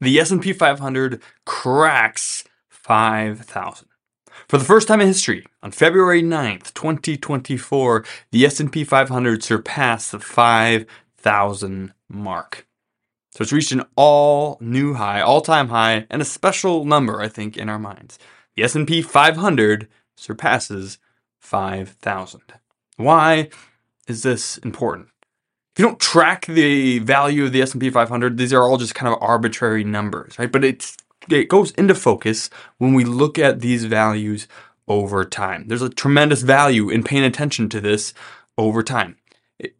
the S&P 500 cracks 5,000. For the first time in history, on February 9th, 2024, the S&P 500 surpassed the 5,000 mark. So it's reached an all new high, all-time high, and a special number, I think, in our minds. The S&P 500 surpasses 5,000. Why is this important? You don't track the value of the S&P 500, these are all just kind of arbitrary numbers, right? But it's it goes into focus when we look at these values over time. There's a tremendous value in paying attention to this over time.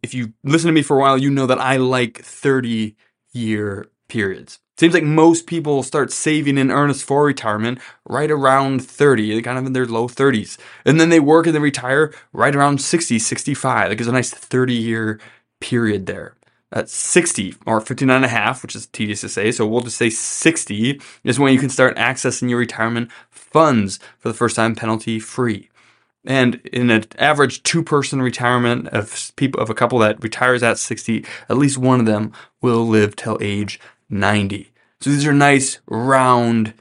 If you listen to me for a while, you know that I like 30 year periods. Seems like most people start saving in earnest for retirement right around 30, kind of in their low 30s. And then they work and they retire right around 60, 65. Like there's a nice 30 year period there. At 60 or 59 and a half, which is tedious to say. So we'll just say 60 is when you can start accessing your retirement funds for the first time penalty free. And in an average two person retirement of people of a couple that retires at 60, at least one of them will live till age 90. So these are nice round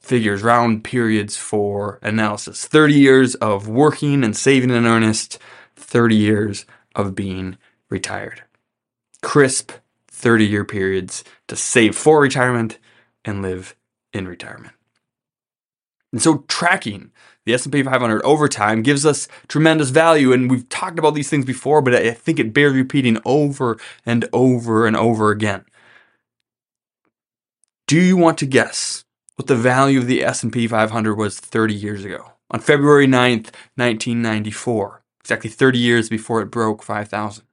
figures, round periods for analysis. 30 years of working and saving in earnest, 30 years of being retired. Crisp 30 year periods to save for retirement and live in retirement. And so tracking the S&P 500 over time gives us tremendous value and we've talked about these things before but I think it bears repeating over and over and over again. Do you want to guess what the value of the S&P 500 was 30 years ago? On February 9th, 1994, exactly 30 years before it broke 5,000.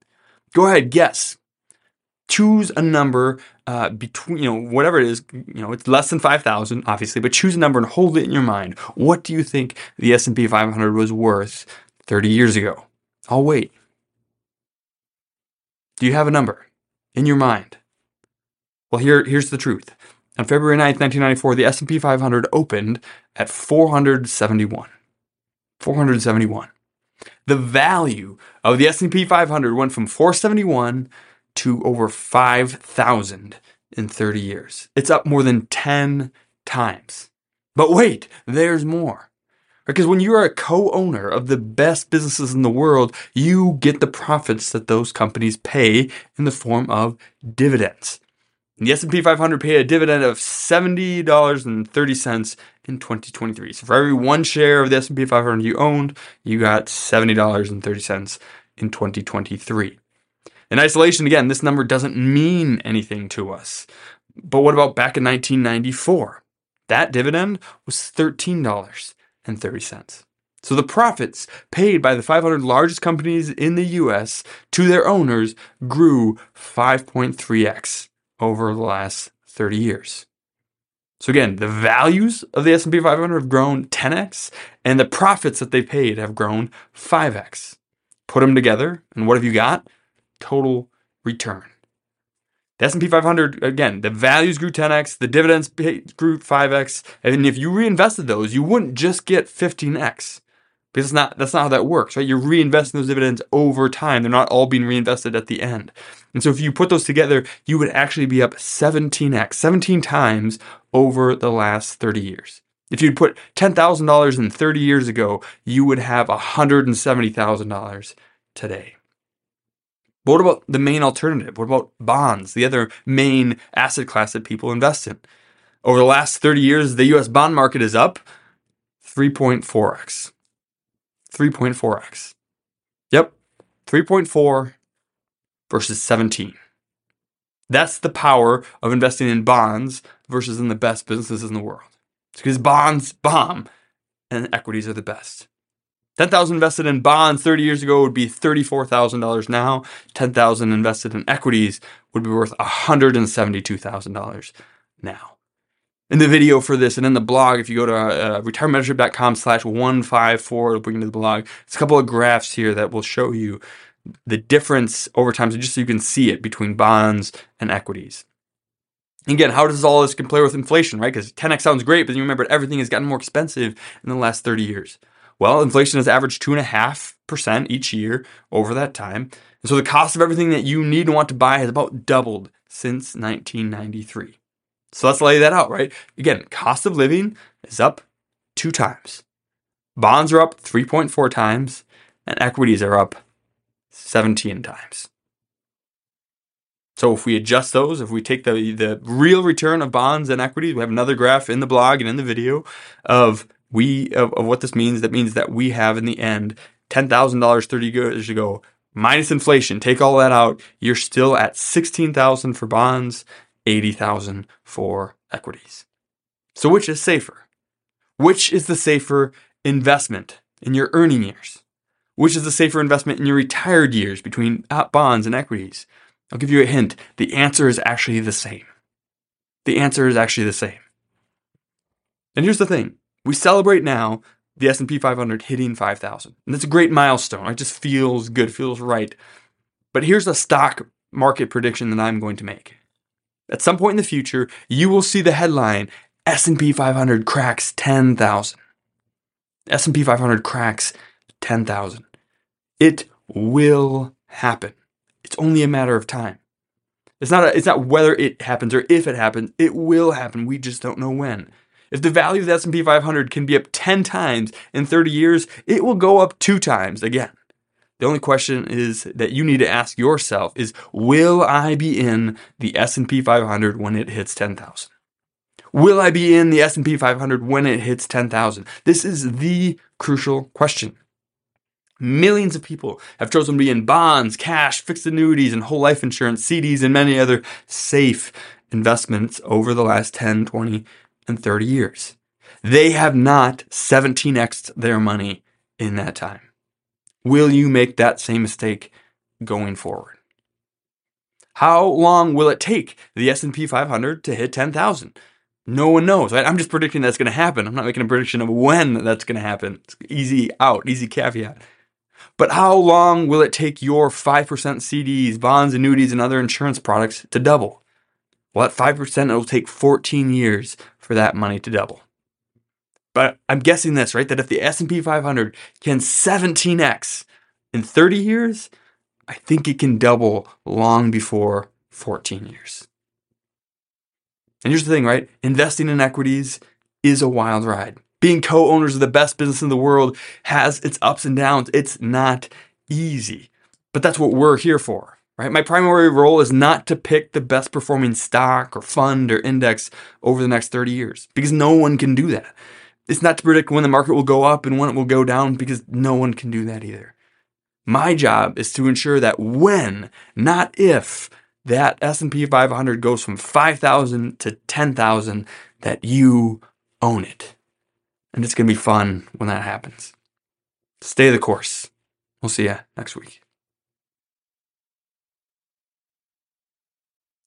Go ahead, guess. Choose a number uh, between, you know, whatever it is, you know, it's less than 5,000, obviously, but choose a number and hold it in your mind. What do you think the S&P 500 was worth 30 years ago? I'll wait. Do you have a number in your mind? Well, here, here's the truth. On February 9th, 1994, the S&P 500 opened at 471. 471. The value of the S&P 500 went from 471 to over 5,000 in 30 years. It's up more than 10 times. But wait, there's more. Because when you are a co-owner of the best businesses in the world, you get the profits that those companies pay in the form of dividends. The S&P 500 paid a dividend of $70.30 in 2023. So for every one share of the S&P 500 you owned, you got $70.30 in 2023. In isolation, again, this number doesn't mean anything to us. But what about back in 1994? That dividend was $13.30. So the profits paid by the 500 largest companies in the US to their owners grew 5.3x over the last 30 years. So again, the values of the S&P 500 have grown 10x and the profits that they paid have grown 5x. Put them together and what have you got? Total return. The S&P 500 again, the values grew 10x, the dividends paid grew 5x, and if you reinvested those, you wouldn't just get 15x. Because not, that's not how that works, right? You're reinvesting those dividends over time. They're not all being reinvested at the end. And so if you put those together, you would actually be up 17x, 17 times over the last 30 years. If you'd put $10,000 in 30 years ago, you would have $170,000 today. But what about the main alternative? What about bonds, the other main asset class that people invest in? Over the last 30 years, the US bond market is up 3.4x. 3.4x. Yep, 3.4 versus 17. That's the power of investing in bonds versus in the best businesses in the world. It's because bonds bomb and equities are the best. 10,000 invested in bonds 30 years ago would be $34,000 now. 10,000 invested in equities would be worth $172,000 now in the video for this and in the blog, if you go to uh, retirementorship.com slash 154, it'll bring you to the blog. It's a couple of graphs here that will show you the difference over time, so just so you can see it between bonds and equities. Again, how does all this compare with inflation, right? Because 10x sounds great, but you remember everything has gotten more expensive in the last 30 years. Well, inflation has averaged 2.5% each year over that time. And so the cost of everything that you need and want to buy has about doubled since 1993. So let's lay that out, right? Again, cost of living is up two times. Bonds are up 3.4 times, and equities are up 17 times. So if we adjust those, if we take the the real return of bonds and equities, we have another graph in the blog and in the video of we of, of what this means. That means that we have in the end ten thousand dollars thirty years ago minus inflation. Take all that out, you're still at sixteen thousand for bonds, eighty thousand for equities. So which is safer? Which is the safer investment in your earning years? Which is the safer investment in your retired years between uh, bonds and equities? I'll give you a hint. The answer is actually the same. The answer is actually the same. And here's the thing. We celebrate now the S&P 500 hitting 5,000. And that's a great milestone. It just feels good, feels right. But here's a stock market prediction that I'm going to make. At some point in the future, you will see the headline S&P 500 cracks 10,000. S&P 500 cracks 10,000. It will happen. It's only a matter of time. It's not a, it's not whether it happens or if it happens. It will happen. We just don't know when. If the value of the S&P 500 can be up 10 times in 30 years, it will go up 2 times again. The only question is that you need to ask yourself is will I be in the S&P 500 when it hits 10,000? Will I be in the S&P 500 when it hits 10,000? This is the crucial question. Millions of people have chosen to be in bonds, cash, fixed annuities, and whole life insurance, CDs, and many other safe investments over the last 10, 20, and 30 years. They have not 17x their money in that time. Will you make that same mistake going forward? How long will it take the S&P 500 to hit 10,000? No one knows. I'm just predicting that's going to happen. I'm not making a prediction of when that's going to happen. It's easy out, easy caveat. But how long will it take your 5% CDs, bonds, annuities, and other insurance products to double? Well, at 5%, it'll take 14 years for that money to double. But I'm guessing this, right? That if the S&P 500 can 17x in 30 years, I think it can double long before 14 years. And here's the thing, right? Investing in equities is a wild ride being co-owners of the best business in the world has its ups and downs. It's not easy, but that's what we're here for, right? My primary role is not to pick the best performing stock or fund or index over the next 30 years because no one can do that. It's not to predict when the market will go up and when it will go down because no one can do that either. My job is to ensure that when, not if, that S&P 500 goes from 5,000 to 10,000 that you own it. And it's going to be fun when that happens. Stay the course. We'll see you next week.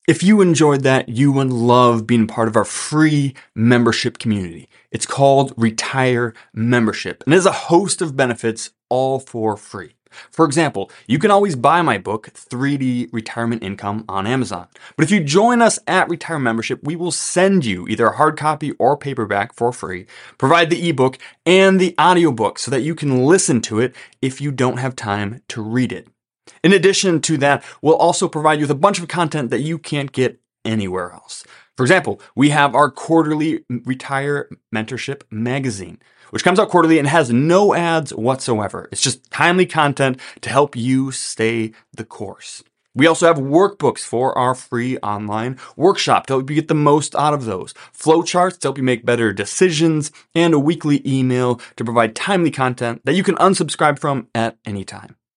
If you enjoyed that, you would love being part of our free membership community. It's called Retire Membership and has a host of benefits all for free. For example, you can always buy my book, 3D Retirement Income, on Amazon. But if you join us at Retire Membership, we will send you either a hard copy or paperback for free, provide the ebook and the audiobook so that you can listen to it if you don't have time to read it. In addition to that, we'll also provide you with a bunch of content that you can't get anywhere else. For example, we have our quarterly Retire Mentorship magazine which comes out quarterly and has no ads whatsoever. It's just timely content to help you stay the course. We also have workbooks for our free online workshop to help you get the most out of those, flowcharts to help you make better decisions, and a weekly email to provide timely content that you can unsubscribe from at any time.